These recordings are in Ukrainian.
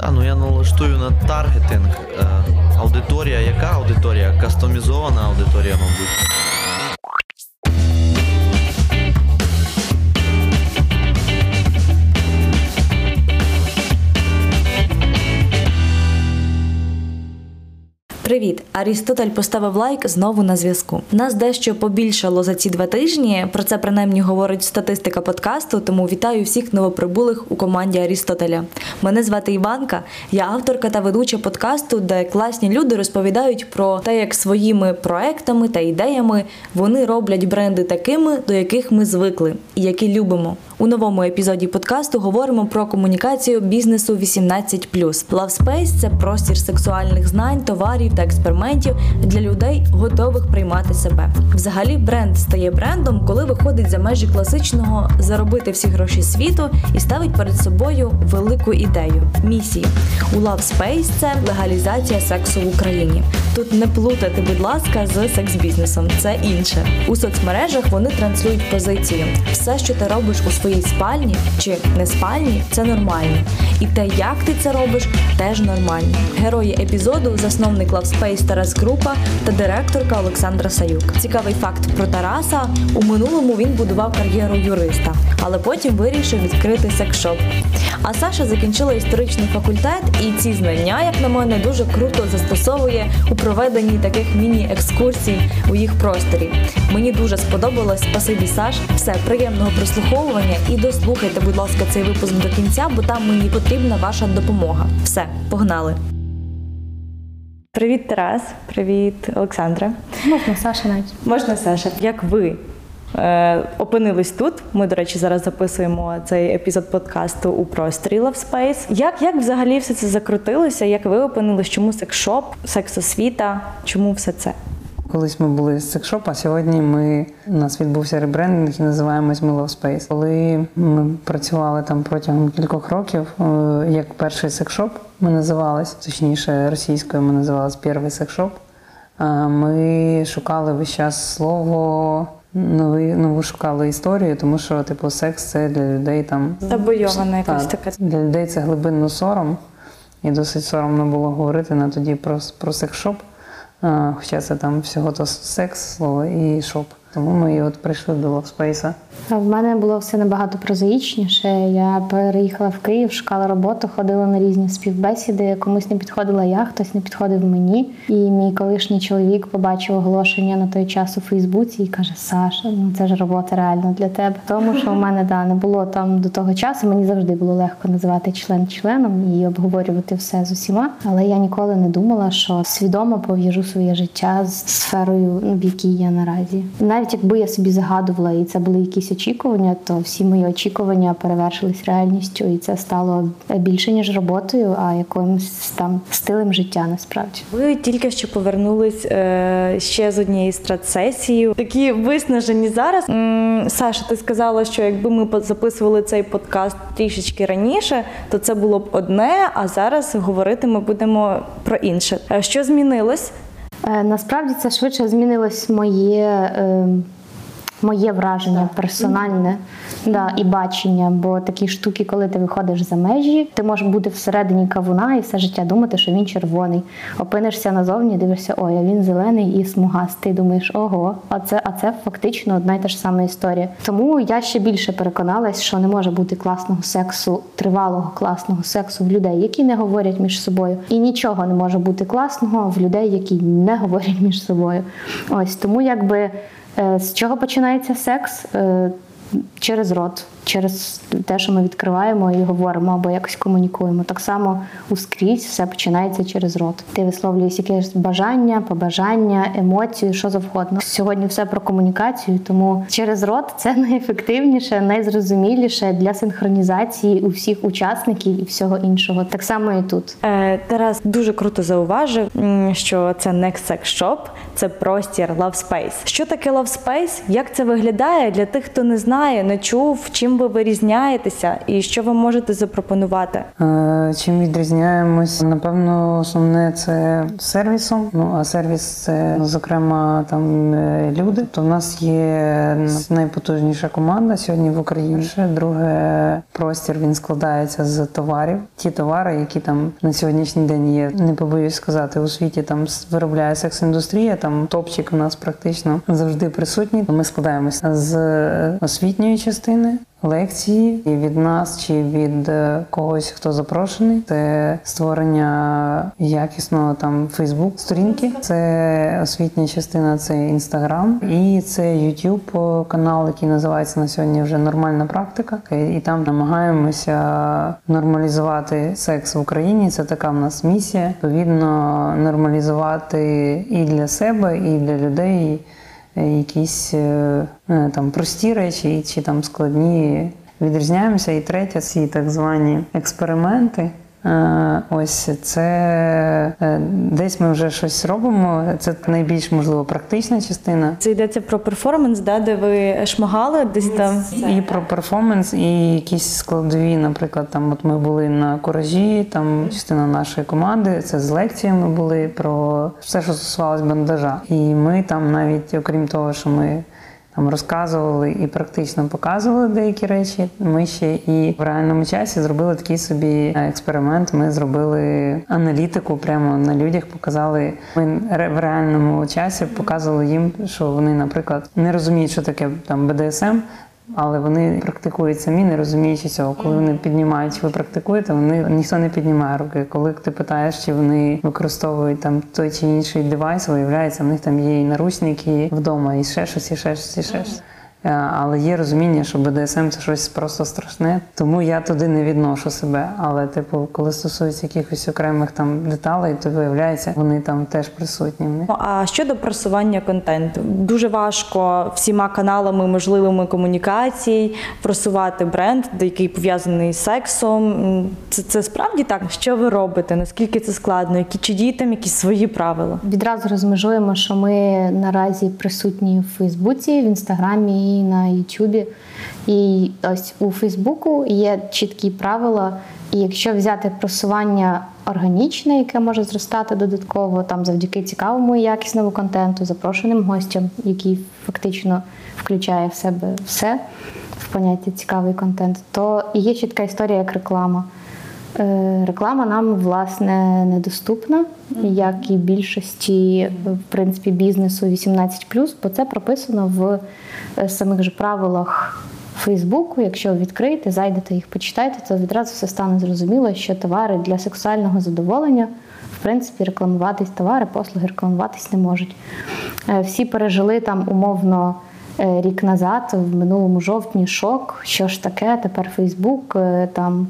А, ну я налаштую на таргетинг. Е, аудиторія, яка аудиторія? Кастомізована аудиторія, мабуть. Привіт! Арістотель поставив лайк знову на зв'язку. Нас дещо побільшало за ці два тижні. Про це принаймні говорить статистика подкасту. Тому вітаю всіх новоприбулих у команді Арістотеля. Мене звати Іванка. Я авторка та ведуча подкасту, де класні люди розповідають про те, як своїми проектами та ідеями вони роблять бренди такими, до яких ми звикли і які любимо. У новому епізоді подкасту говоримо про комунікацію бізнесу 18+. Love Space – це простір сексуальних знань, товарів та експериментів для людей, готових приймати себе. Взагалі, бренд стає брендом, коли виходить за межі класичного заробити всі гроші світу і ставить перед собою велику ідею місію. У Space – це легалізація сексу в Україні. Тут не плутати, будь ласка, з секс-бізнесом. Це інше. У соцмережах вони транслюють позицію. Все, що ти робиш у своїй спальні чи не спальні, це нормально. І те, як ти це робиш, теж нормально. Герої епізоду засновник Love Space Тарас Крупа та директорка Олександра Саюк. Цікавий факт про Тараса: у минулому він будував кар'єру юриста, але потім вирішив відкрити секшоп. А Саша закінчила історичний факультет, і ці знання, як на мене, дуже круто застосовує у проведенні таких міні-екскурсій у їх просторі. Мені дуже сподобалось. Спасибі, Саш. Все приємного прослуховування і дослухайте, будь ласка, цей випуск до кінця, бо там мені потрібна ваша допомога. Все, погнали. Привіт, Тарас. Привіт, Олександра. Можна Саша навіть. Можна, Саша, як ви е, опинились тут? Ми, до речі, зараз записуємо цей епізод подкасту у просторі Love Space. Як, як взагалі все це закрутилося? Як ви опинились? Чому секшоп, секс-освіта? Чому все це? Колись ми були з секшоп, а сьогодні ми у нас відбувся ребрендинг і називаємось ми Love Space. Коли ми працювали там протягом кількох років, е, як перший секшоп ми називались, точніше російською ми називались перший секшоп. Ми шукали весь час слово. Нові, нову шукали історію, тому що типу секс це для людей там Табойована якась так, така. для людей це глибинно сором, і досить соромно було говорити на тоді про, про секс-шоп. А, Хоча це там всього то секс слово і шоп. Тому ми і от прийшли до Love Space'а. А В мене було все набагато прозаїчніше. Я переїхала в Київ, шукала роботу, ходила на різні співбесіди. Комусь не підходила я, хтось не підходив мені. І мій колишній чоловік побачив оголошення на той час у Фейсбуці і каже: Саша, ну це ж робота реально для тебе. Тому що у мене да не було там до того часу. Мені завжди було легко називати член членом і обговорювати все з усіма. Але я ніколи не думала, що свідомо пов'яжу своє життя з сферою, ну, в якій я наразі. Навіть якби я собі загадувала, і це були якісь очікування, то всі мої очікування перевершились реальністю, і це стало більше ніж роботою, а якимось там стилем життя насправді. Ви тільки що повернулись е, ще з однієї стратсесії. Такі виснажені зараз. М, Саша, ти сказала, що якби ми записували цей подкаст трішечки раніше, то це було б одне, а зараз говорити ми будемо про інше. Е, Що змінилось? Е, Насправді це швидше змінилось моє, е, моє враження персональне да, і бачення. Бо такі штуки, коли ти виходиш за межі, ти можеш бути всередині кавуна і все життя думати, що він червоний. Опинишся назовні, дивишся, ой, а він зелений і смугастий. Думаєш, ого, а це, а це фактично одна й та ж сама історія. Тому я ще більше переконалась, що не може бути класного сексу, тривалого класного сексу в людей, які не говорять між собою. І нічого не може бути класного в людей, які не говорять між собою. Ось тому, якби з чого починається секс? Е, Через рот, через те, що ми відкриваємо і говоримо або якось комунікуємо. Так само ускрізь все починається через рот. Ти висловлюєш якесь бажання, побажання, емоції, що завгодно. Сьогодні все про комунікацію, тому через рот це найефективніше, найзрозуміліше для синхронізації у всіх учасників і всього іншого. Так само і тут. Е, Тарас дуже круто зауважив, що це Next Sex Shop, це простір Love Space. Що таке Love Space? Як це виглядає для тих, хто не знає, не чув, чим Чим ви вирізняєтеся і що ви можете запропонувати? Е, Чим відрізняємось? Напевно, основне це сервісом. Ну а сервіс це зокрема там е, люди. То в нас є найпотужніша команда сьогодні в Україні. Ще друге простір він складається з товарів. Ті товари, які там на сьогоднішній день є, не побоюсь сказати, у світі там виробляє секс-індустрія. Там топчик у нас практично завжди присутній. Ми складаємося з освітньої частини. Лекції і від нас чи від е, когось, хто запрошений, це створення якісного там Фейсбук сторінки, це освітня частина, це інстаграм, і це YouTube канал, який називається на сьогодні вже нормальна практика. І там намагаємося нормалізувати секс в Україні. Це така в нас місія. Відповідно, нормалізувати і для себе, і для людей е, якісь е, е, там прості речі чи там складні. Відрізняємося. І третє, ці так звані експерименти. Е, Ось це е, десь ми вже щось робимо. Це найбільш можливо практична частина. Це йдеться про перформанс, да, де ви шмагали десь там. І про перформанс, і якісь складові, наприклад, там от ми були на куражі, там частина нашої команди, це з лекціями були про все, що стосувалось бандажа. І ми там навіть, окрім того, що ми там розказували і практично показували деякі речі. Ми ще і в реальному часі зробили такий собі експеримент. Ми зробили аналітику прямо на людях, показали. Ми в реальному часі показували їм, що вони, наприклад, не розуміють, що таке там БДСМ. Але вони практикують самі, не розуміючи цього. Коли вони піднімають, ви практикуєте, вони ніхто не піднімає руки. Коли ти питаєш, чи вони використовують там той чи інший девайс, виявляється, в них там є і наручники вдома, і ще щось, і ще щось, і ще щось. Е, Але є розуміння, що БДСМ це щось просто страшне, тому я туди не відношу себе. Але, типу, коли стосується якихось окремих там деталей, то виявляється, вони там теж присутні. Ну, А щодо просування контенту, дуже важко всіма каналами можливими комунікацій просувати бренд, який пов'язаний з сексом. Це, це справді так. Що ви робите? Наскільки це складно? Які чи діє там якісь свої правила? Відразу розмежуємо, що ми наразі присутні в Фейсбуці, в Інстаграмі на Ютубі. І ось у Фейсбуку є чіткі правила. І якщо взяти просування органічне, яке може зростати додатково, там завдяки цікавому і якісному контенту, запрошеним гостям, який фактично включає в себе все в поняття цікавий контент, то є чітка історія як реклама. Е, Реклама нам власне недоступна, як і більшості в принципі бізнесу 18+, бо це прописано в е, самих же правилах Фейсбуку. Якщо відкриєте, зайдете їх, почитайте, то відразу все стане зрозуміло, що товари для сексуального задоволення в принципі рекламуватись, товари, послуги рекламуватись не можуть. Е, Всі пережили там умовно. Е, Рік назад, в минулому жовтні, шок. Що ж таке? Тепер Фейсбук е, там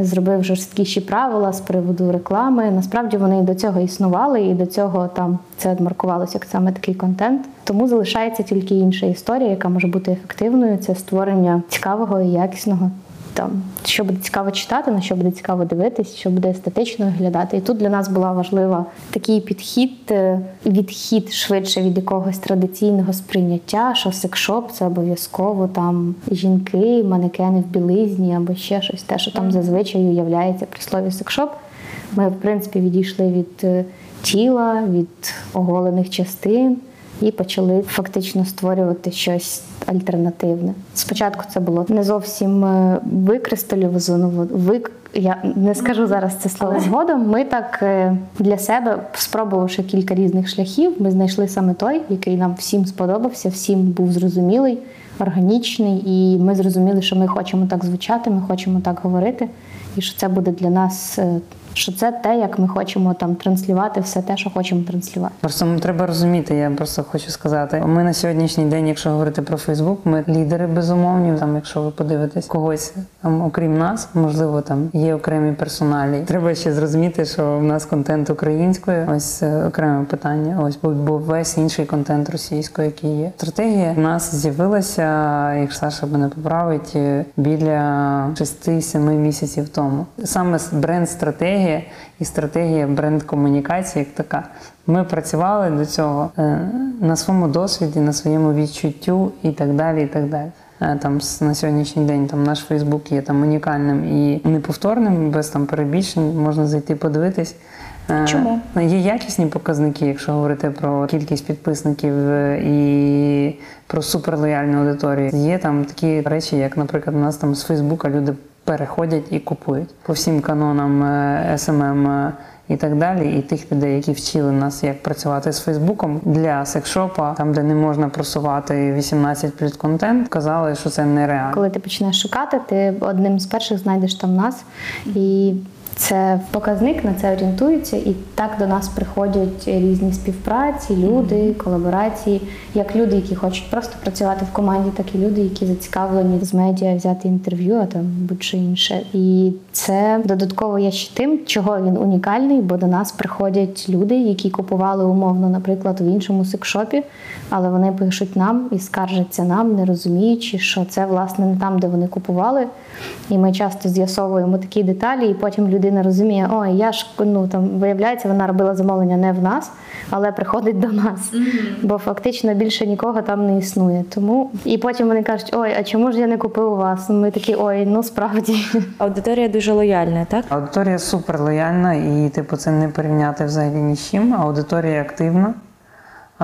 зробив жорсткіші правила з приводу реклами. Насправді вони і до цього існували, і до цього там це маркувалося як саме такий контент. Тому залишається тільки інша історія, яка може бути ефективною. Це створення цікавого і якісного. Там, що буде цікаво читати, на що буде цікаво дивитись, що буде естетично виглядати. І тут для нас була важлива такий підхід, е, відхід швидше від якогось традиційного сприйняття, що секшоп це обов'язково там жінки, манекени в білизні або ще щось, те, що там зазвичай уявляється при слові секшоп. Ми, в принципі, відійшли від е, тіла, від оголених частин і почали фактично створювати щось альтернативне. Спочатку це було не зовсім е, викристалізовано. Вик... Я не скажу зараз це слово згодом. Ми так е, для себе, спробувавши кілька різних шляхів, ми знайшли саме той, який нам всім сподобався, всім був зрозумілий, органічний, і ми зрозуміли, що ми хочемо так звучати, ми хочемо так говорити, і що це буде для нас. Що це те, як ми хочемо там транслювати все те, що хочемо транслювати. Просто ну, треба розуміти, я просто хочу сказати. Ми на сьогоднішній день, якщо говорити про Фейсбук, ми лідери безумовні. Там, якщо ви подивитесь когось там, окрім нас, можливо, там є окремі персоналі. Треба ще зрозуміти, що в нас контент українською. Ось е, окреме питання. Ось бо, бо весь інший контент російською, який є. Стратегія в нас з'явилася, якщо Саша мене поправить, е, біля 6-7 місяців тому. Саме бренд-стратегія і стратегія бренд-комунікації як така. Ми працювали до цього е, на своєму досвіді, на своєму відчуттю і так далі. і так далі. е, там на сьогоднішній день там наш Фейсбук є там унікальним і неповторним, без там перебільшень, можна зайти подивитись. Е, Чому? Є якісні показники, якщо говорити про кількість підписників і про суперлояльну аудиторію. Є там такі речі, як, наприклад, у нас там з Фейсбука люди переходять і купують по всім канонам е, SMM е, і так далі. І тих людей, які вчили нас, як працювати з Фейсбуком для секшопа, там де не можна просувати 18 плюс контент, казали, що це нереально. Коли ти почнеш шукати, ти одним з перших знайдеш там нас. І це показник, на це орієнтуються. І так до нас приходять різні співпраці, люди, колаборації, як люди, які хочуть просто працювати в команді, так і люди, які зацікавлені з медіа взяти інтерв'ю, а там будь-що інше. І це додатково є ще тим, чого він унікальний, бо до нас приходять люди, які купували умовно, наприклад, в іншому секшопі, але вони пишуть нам і скаржаться нам, не розуміючи, що це власне не там, де вони купували. І ми часто з'ясовуємо такі деталі, і потім людина розуміє, ой, я ж ну там виявляється, вона робила замовлення не в нас, але приходить до нас. Бо фактично більше нікого там не існує. Тому і потім вони кажуть, ой, а чому ж я не купив у вас? Ми такі, ой, ну справді. Аудиторія дуже лояльна, так? Аудиторія супер лояльна і, типу, це не порівняти взагалі ні з чим. Аудиторія активна.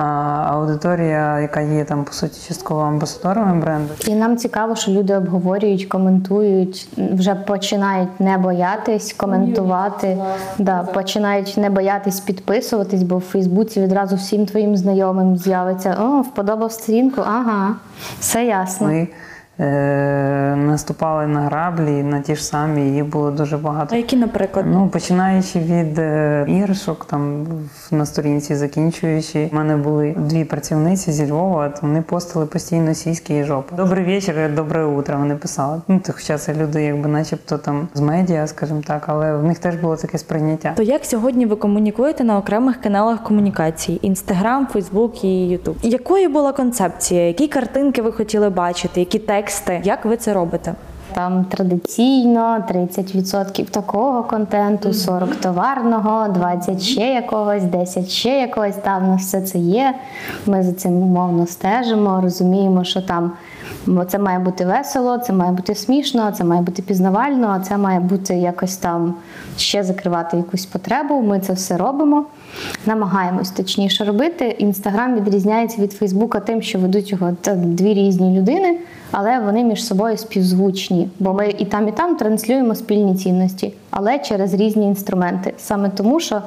Аудиторія, яка є там, по суті, частково амбасадорами бренду. І нам цікаво, що люди обговорюють, коментують, вже починають не боятись коментувати, да, починають не боятись підписуватись, бо в Фейсбуці відразу всім твоїм знайомим з'явиться О, вподобав сторінку, ага, все ясно. Ми наступали на граблі, на ті ж самі, їх було дуже багато. А які, наприклад? Ну, починаючи від е, іграшок, там в- на сторінці, закінчуючи, у мене були дві працівниці зі Львова, вони постили постійно сіськи і жопи. Добрий вечір, добре утро. Вони писали. Ну, то хоча це люди, якби начебто там з медіа, скажімо так, але в них теж було таке сприйняття. То як сьогодні ви комунікуєте на окремих каналах комунікації: Інстаграм, Фейсбук і Ютуб? Якою була концепція? Які картинки ви хотіли бачити? Які тексти? Як ви це робите? Там традиційно 30% такого контенту, 40 товарного, 20 ще якогось, 10 ще якогось. Там в все це є. Ми за цим умовно стежимо, розуміємо, що там це має бути весело, це має бути смішно, це має бути пізнавально, а це має бути якось там ще закривати якусь потребу. Ми це все робимо. Намагаємось точніше робити. Інстаграм відрізняється від Фейсбука тим, що ведуть його дві різні людини, але вони між собою співзвучні. Бо ми і там, і там транслюємо спільні цінності, але через різні інструменти. Саме тому, що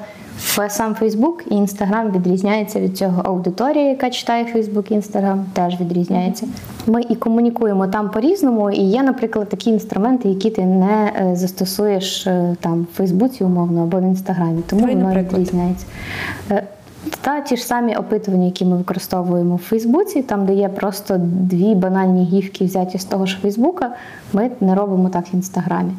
сам Фейсбук і Інстаграм відрізняється від цього. Аудиторія, яка читає Фейсбук і Інстаграм, теж відрізняється. Ми і комунікуємо там по-різному, і є, наприклад, такі інструменти, які ти не е, застосуєш е, там в Фейсбуці умовно або в Інстаграмі. Тому Давай, воно наприклад. відрізняється. Та ті ж самі опитування, які ми використовуємо в Фейсбуці, там де є просто дві банальні гівки взяті з того ж Фейсбука, ми не робимо так в інстаграмі.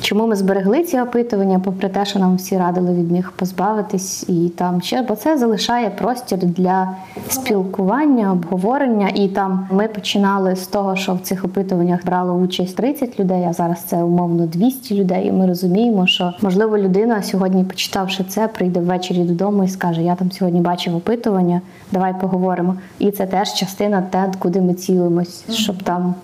Чому ми зберегли ці опитування, попри те, що нам всі радили від них позбавитись і там ще, бо це залишає простір для спілкування, обговорення. І там ми починали з того, що в цих опитуваннях брало участь 30 людей, а зараз це умовно 200 людей. І ми розуміємо, що можливо людина сьогодні, почитавши це, прийде ввечері додому і скаже: Я там сьогодні бачив опитування, давай поговоримо. І це теж частина те, куди ми цілимось, щоб там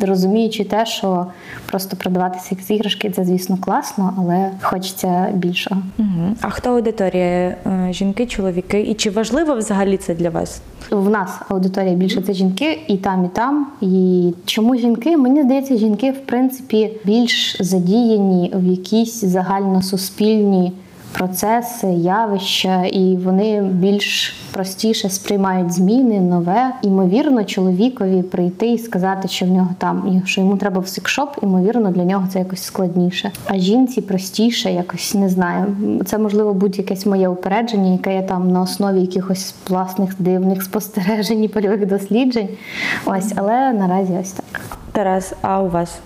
розуміючи те, що просто продавати секс іграшки, це звісно класно, але хочеться більшого. Угу. А хто аудиторія? Е, Жінки, чоловіки? І чи важливо взагалі це для вас? В нас аудиторія більше це жінки, і там, і там. І чому жінки? Мені здається, жінки в принципі більш задіяні в якісь загальносуспільні процеси, явища, і вони більш простіше сприймають зміни, нове. Імовірно, чоловікові прийти і сказати, що в нього там що йому треба в секшоп, імовірно, для нього це якось складніше. А жінці простіше, якось не знаю. Це можливо будь-якесь моє упередження, яке є там на основі якихось власних дивних спостережень і польових досліджень. Ось, але наразі ось так. Тарас, а у вас?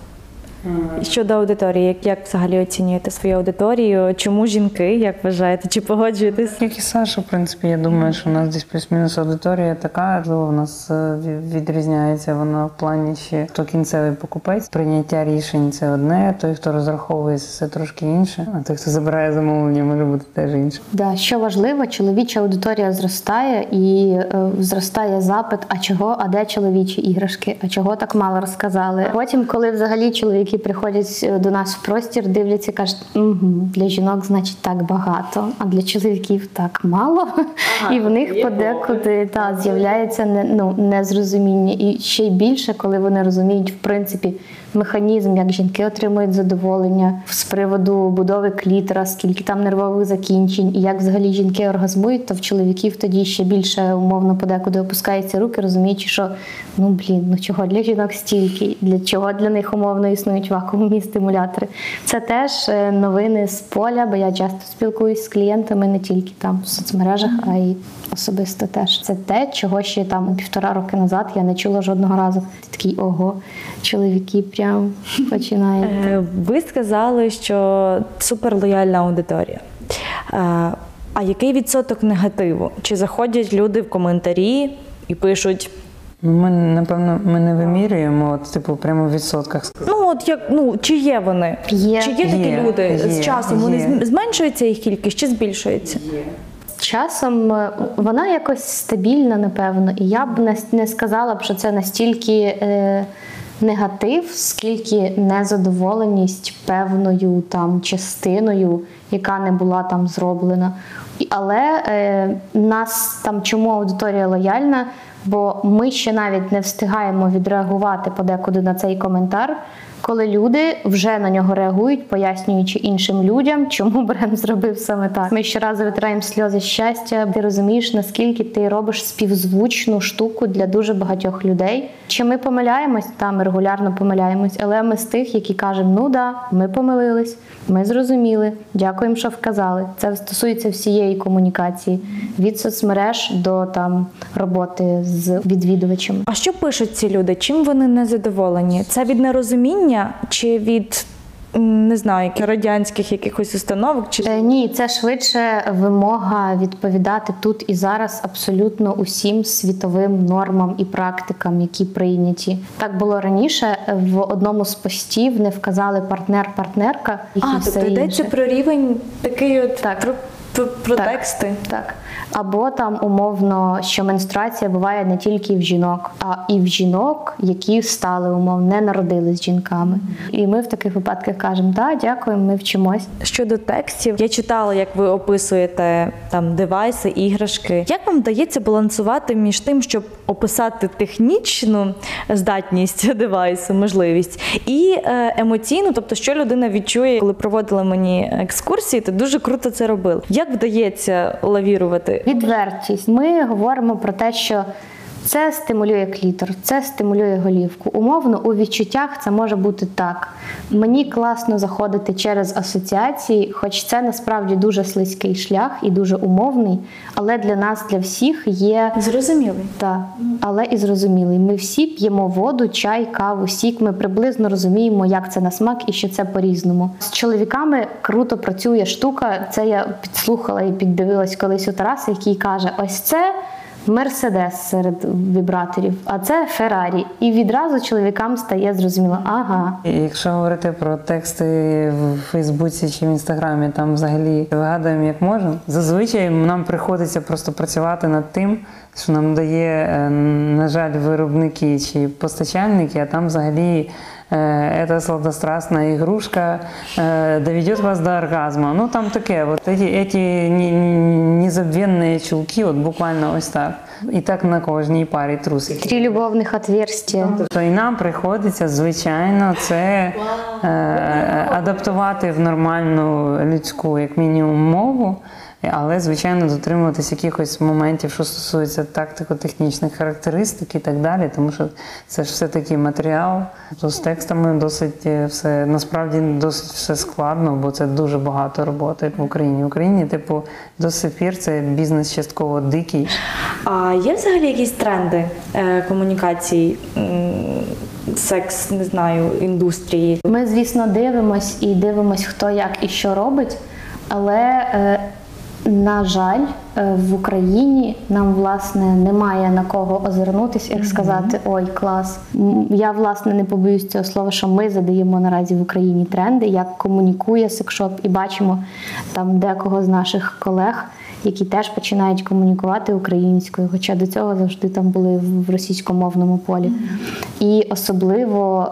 Щодо аудиторії, як, як взагалі оцінюєте свою аудиторію? Чому жінки, як вважаєте? Чи погоджуєтесь? Як і Саша, в принципі, я думаю, що у нас десь плюс-мінус аудиторія така, можливо, у нас е, відрізняється вона в плані ще хто кінцевий покупець. Прийняття рішень це одне, той, хто розраховується, це трошки інше. А той, хто забирає замовлення, може бути теж інше. Да, що важливо, чоловіча аудиторія зростає і е, зростає запит: а чого, а де чоловічі іграшки? А чого так мало розказали? Потім, коли взагалі чоловіки приходять е, до нас в простір, дивляться, кажуть, угу, для жінок, значить, так багато, а для чоловіків так мало. і в них подекуди та з'являється не, ну, незрозуміння. І ще й більше, коли вони розуміють, в принципі, механізм, як жінки отримують задоволення з приводу будови клітера, скільки там нервових закінчень, і як взагалі жінки оргазмують, то в чоловіків тоді ще більше умовно подекуди опускаються руки, розуміючи, що ну блін, ну чого для жінок стільки, для чого для них умовно існують вакуумні стимулятори. Це теж е, новини з поля, бо я часто спілкуюсь з клієнтами не тільки там в соцмережах, а й особисто теж. Це те, чого ще там півтора роки назад я не чула жодного разу. Ти такий ого, чоловіки прям починають. Е, Ви сказали, що суперлояльна аудиторія. Е, А який відсоток негативу? Чи заходять люди в коментарі і пишуть? Ну, ми, напевно, ми не вимірюємо, от, типу, прямо в відсотках. Ну, от як ну чи є вони? Є. Чи є такі Є, люди з часом? Вони є. зм- зменшується їх кількість чи збільшується? Є. Часом е, вона якось стабільна, напевно, і я б не сказала б, що це настільки е, негатив, скільки незадоволеність певною там частиною, яка не була там зроблена. Але е, нас там чому аудиторія лояльна? Бо ми ще навіть не встигаємо відреагувати подекуди на цей коментар, коли люди вже на нього реагують, пояснюючи іншим людям, чому бренд зробив саме так. Ми щоразу витираємо сльози щастя. Ти розумієш, наскільки ти робиш співзвучну штуку для дуже багатьох людей. Чи ми помиляємось? Та ми регулярно помиляємось, але ми з тих, які кажемо, ну да, ми помилились, ми зрозуміли, дякуємо, що вказали. Це стосується всієї комунікації від соцмереж до там роботи з відвідувачами. А що пишуть ці люди? Чим вони не задоволені? Це від нерозуміння чи від не знаю, яких радянських якихось установок? Чи Е, Ні, це швидше вимога відповідати тут і зараз абсолютно усім світовим нормам і практикам, які прийняті. Так було раніше. В одному з постів не вказали партнер-партнерка, і а, все тобто йдеться про рівень такий от Так. Про, Так. тексти. Так. Або там умовно, що менструація буває не тільки в жінок, а і в жінок, які стали умовно, не народились жінками. І ми в таких випадках кажемо: да, дякуємо, ми вчимось. Щодо текстів, я читала, як ви описуєте там девайси, іграшки. Як вам вдається балансувати між тим, щоб описати технічну здатність девайсу, можливість, і е, емоційну, тобто, що людина відчує, коли проводила мені екскурсії, то дуже круто це робили. Як вдається лавірувати? Відвертість. Ми говоримо про те, що це стимулює клітор, це стимулює голівку. Умовно, у відчуттях це може бути так. Мені класно заходити через асоціації, хоч це насправді дуже слизький шлях і дуже умовний, але для нас, для всіх є Зрозумілий. так, але і зрозумілий. Ми всі п'ємо воду, чай, каву, сік. Ми приблизно розуміємо, як це на смак і що це по-різному. З чоловіками круто працює штука. Це я підслухала і піддивилась колись у Тараса, який каже: ось це. Мерседес серед вібраторів, а це Феррарі. І відразу чоловікам стає зрозуміло, ага, Якщо говорити про тексти в Фейсбуці чи в Інстаграмі, там взагалі вигадуємо як можемо. Зазвичай нам приходиться просто працювати над тим, що нам дає, е, на жаль, виробники чи постачальники, а там взагалі. э, эта сладострастная игрушка э, доведет вас до оргазма. Ну там таке, вот эти, эти не- не- незабвенные чулки, от буквально ось так. І так на кожній парі трусиків. три любовних отверстия. Тобто і нам приходиться, звичайно, це е, адаптувати в нормальну людську, як мінімум, мову, але, звичайно, дотримуватись якихось моментів, що стосується тактико-технічних характеристик і так далі, тому що це ж все-таки матеріал. То з текстами досить е, все насправді досить все складно, бо це дуже багато роботи в Україні. В Україні, типу, до сих пір це бізнес частково дикий. А є взагалі якісь тренди е, комунікацій? Секс, не знаю, індустрії. Ми, звісно, дивимось і дивимось, хто як і що робить, але, е, на жаль, е, в Україні нам власне немає на кого озирнутися, як сказати, ой, клас. Я власне не побоюсь цього слова, що ми задаємо наразі в Україні тренди, як комунікує секшоп, і бачимо там декого з наших колег. Які теж починають комунікувати українською, хоча до цього завжди там були в російськомовному полі. І особливо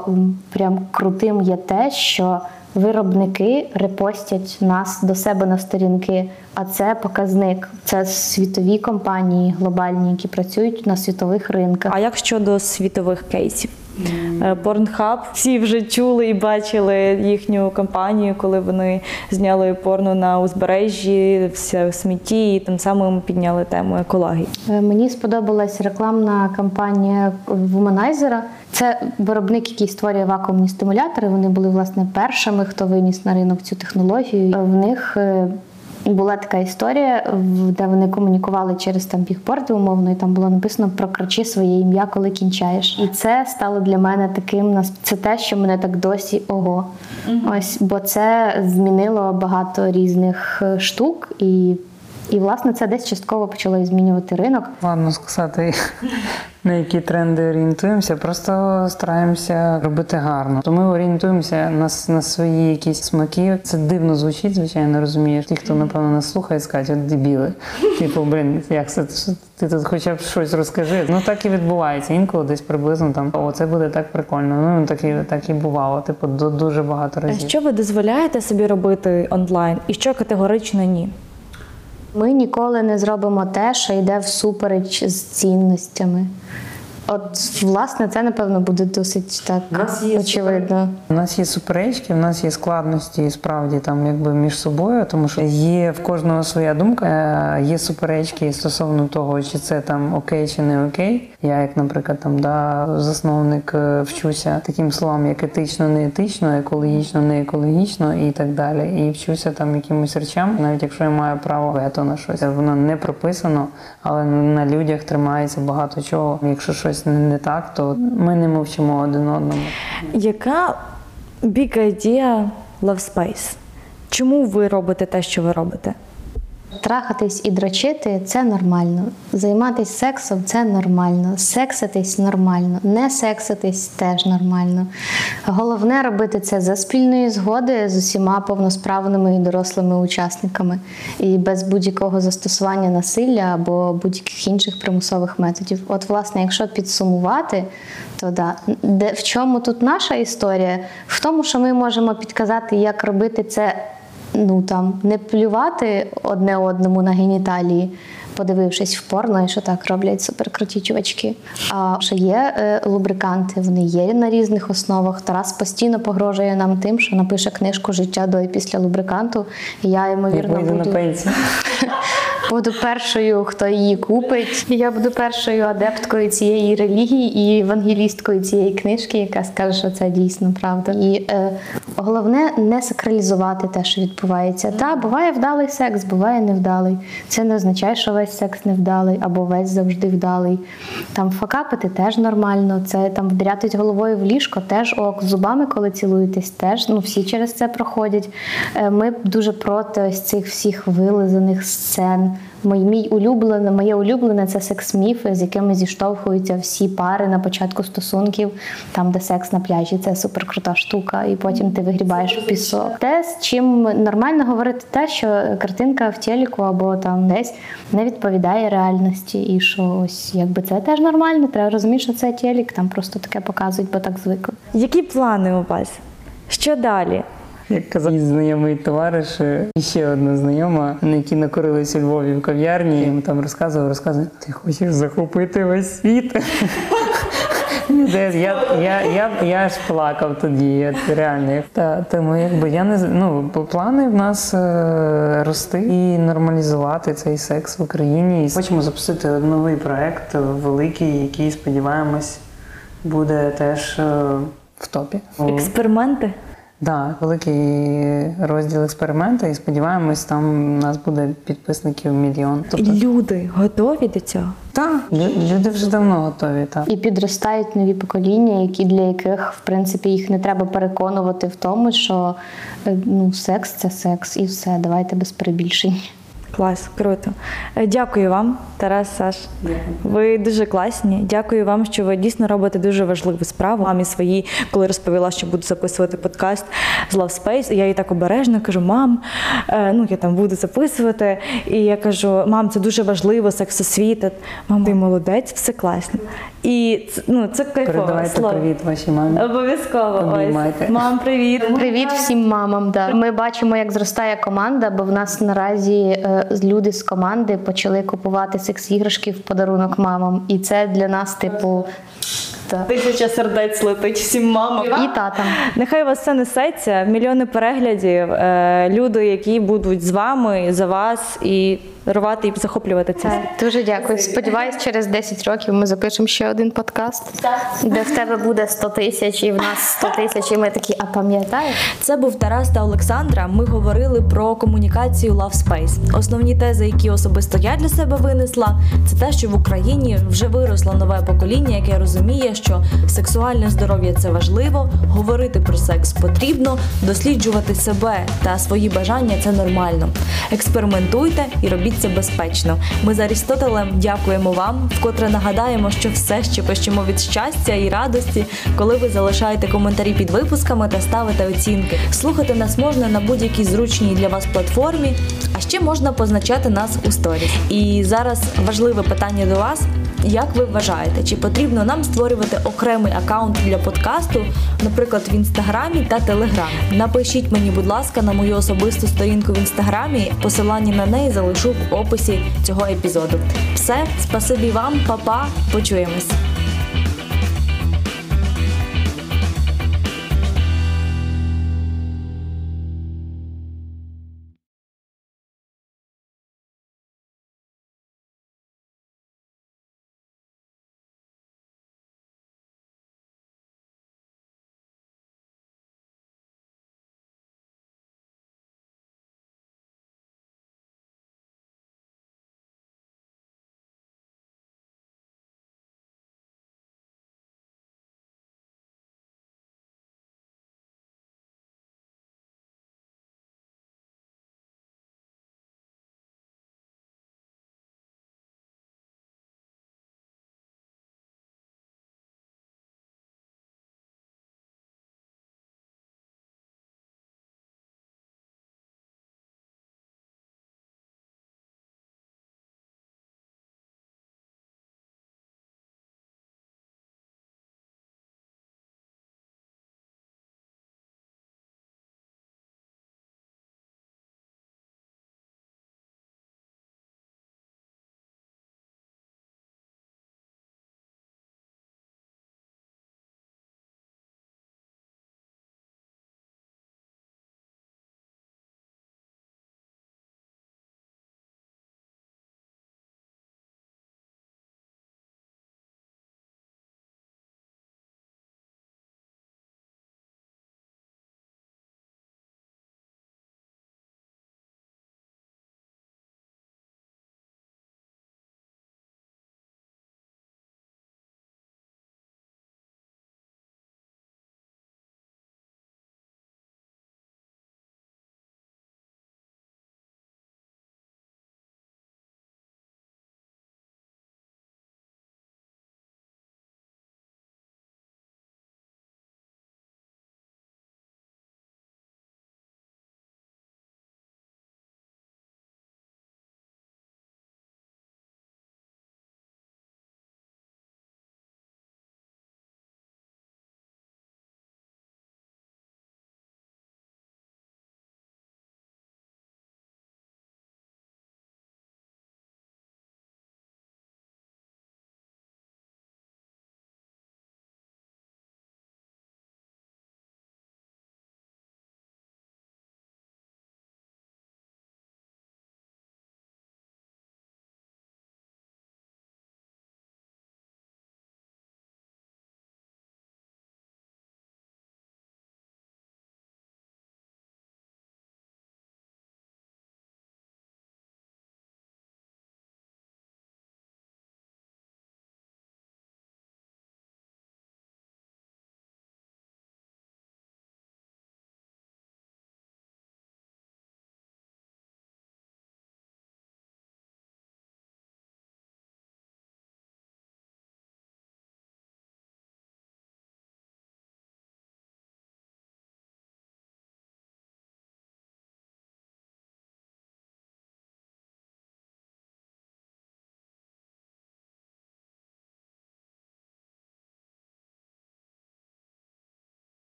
прям крутим є те, що виробники репостять нас до себе на сторінки, а це показник. Це світові компанії глобальні, які працюють на світових ринках. А як щодо світових кейсів? Е, Pornhub, всі вже чули і бачили їхню кампанію, коли вони зняли порно на узбережжі, в смітті, і тим самим підняли тему екології. Е, Мені сподобалась рекламна кампанія Womanizer. Це виробник, який створює вакуумні стимулятори. Вони були власне першими, хто виніс на ринок цю технологію. Е, В них е, була така історія, де вони комунікували через там бігборди умовно, і там було написано прокричи своє ім'я, коли кінчаєш. І це стало для мене таким нас- це те, що мене так досі ого. Ось, бо це змінило багато різних е, штук і. І власне це десь частково почало і змінювати ринок. Ладно сказати, на які тренди орієнтуємося, просто стараємося робити гарно. То ми орієнтуємося на, на свої якісь смаки. Це дивно звучить, звичайно, розумієш. Ті, хто напевно нас слухає, скажуть, от дебіли. Типу, блін, як це ти тут хоча б щось розкажи. Ну так і відбувається. Інколи десь приблизно там о, це буде так прикольно. Ну так і так і бувало. Типу, ду- дуже багато А що ви дозволяєте собі робити онлайн, і що категорично ні? Ми ніколи не зробимо те, що йде всупереч з цінностями. От, власне, це напевно буде досить так очевидно. У нас є суперечки, у нас є складності справді там якби між собою, тому що є в кожного своя думка. Е, Є суперечки стосовно того, чи це там окей чи не окей. Я, як, наприклад, там да, засновник е, вчуся таким словам, як етично, не етично, екологічно, не екологічно і так далі. І вчуся там якимось речам, навіть якщо я маю право вето на щось, воно не прописано, але на людях тримається багато чого. Якщо щось не- не так, то ми не мовчимо один одному. Яка big idea Love Space? Чому ви робите те, що ви робите? Трахатись і дрочити це нормально. Займатися сексом це нормально. Секситись нормально. Не секситись теж нормально. Головне робити це за спільної згоди з усіма повносправними і дорослими учасниками, і без будь-якого застосування насилля або будь-яких інших примусових методів. От, власне, якщо підсумувати, то да, де в чому тут наша історія? В тому, що ми можемо підказати, як робити це ну там не плювати одне одному на геніталії, подивившись в порно, і що так роблять суперкруті чувачки. А що є е, лубриканти, вони є на різних основах. Тарас постійно погрожує нам тим, що напише книжку життя до і після лубриканту. І я ймовірно буду... на пенсію. буду першою, хто її купить. Я буду першою адепткою цієї релігії і евангелісткою цієї книжки, яка скаже, що це дійсно правда. І е, головне не сакралізувати те, що відбувається. Та буває вдалий секс, буває невдалий. Це не означає, що весь секс невдалий або весь завжди вдалий. Там факапити теж нормально. Це там вдрятись головою в ліжко, теж ок. Зубами, коли цілуєтесь, теж ну всі через це проходять. Е, Ми дуже проти ось цих всіх вилизаних сцен. Мій, мій улюблене, моє улюблене це секс-міфи, з якими зіштовхуються всі пари на початку стосунків, там, де секс на пляжі, це суперкрута штука, і потім ти вигрібаєш в пісок. Те, з чим нормально говорити, те, що картинка в телеку або там десь не відповідає реальності, і що ось якби це теж нормально. Треба розуміти, що це телек, там просто таке показують, бо так звикли. Які плани у вас? Що далі? Як казав мій знайомий товариш, е, і ще одна знайома, на які накорились у Львові в кав'ярні, я йому там розказував, розказував, ти хочеш захопити весь світ. Я, я, я, я, ж плакав тоді, я реально. Та, тому якби я не ну, плани в нас е, рости і нормалізувати цей секс в Україні. І хочемо запустити новий проект, великий, який сподіваємось буде теж е, в топі. Експерименти? Да, великий розділ експерименту, і сподіваємось, там у нас буде підписників мільйон. Тобто, Люди готові до цього? так, люди вже давно готові. Так. І підростають нові покоління, які для яких в принципі їх не треба переконувати в тому, що е, ну секс це секс, і все. Давайте без перебільшень. Клас, круто. Е, Дякую вам, Тарас, Саш. Ви дуже класні. Дякую вам, що ви дійсно робите дуже важливу справу. Мамі своїй, коли розповіла, що буду записувати подкаст з Love Space, я їй так обережно кажу: мам, е, ну я там буду записувати. І я кажу: мам, це дуже важливо, сексосвіта. Мам, ти молодець, все класно. І це, ну, це кайфово. Передавайте слово. привіт вашій мамі. Обов'язково. Обіймайте. Ось. Мам, привіт. Привіт всім мамам. Да. Ми бачимо, як зростає команда, бо в нас наразі е, люди з команди почали купувати секс-іграшки в подарунок мамам. І це для нас, типу. Тисяча сердець летить всім мамам. і татам. Нехай у вас все несеться, мільйони переглядів, е, люди, які будуть з вами, за вас і рвати і захоплювати це. Дуже дякую. Сподіваюсь, через 10 років ми запишемо ще один подкаст, де в тебе буде 100 тисяч, і в нас 100 тисяч, і ми такі, а пам'ятаєш? Це був Тарас та Олександра. Ми говорили про комунікацію Love Space. Основні тези, які особисто я для себе винесла, це те, що в Україні вже виросло нове покоління, яке розуміє, що сексуальне здоров'я це важливо, говорити про секс потрібно, досліджувати себе та свої бажання це нормально. Експериментуйте і робіть це безпечно. Ми з Арістотелем дякуємо вам. Вкотре нагадаємо, що все ще пищимо від щастя і радості, коли ви залишаєте коментарі під випусками та ставите оцінки. Слухати нас можна на будь-якій зручній для вас платформі, а ще можна позначати нас у сторі. І зараз важливе питання до вас. Як ви вважаєте, чи потрібно нам створювати окремий аккаунт для подкасту, наприклад, в інстаграмі та телеграмі? Напишіть мені, будь ласка, на мою особисту сторінку в інстаграмі. Посилання на неї залишу в описі цього епізоду. Все, спасибі вам, па-па, почуємось.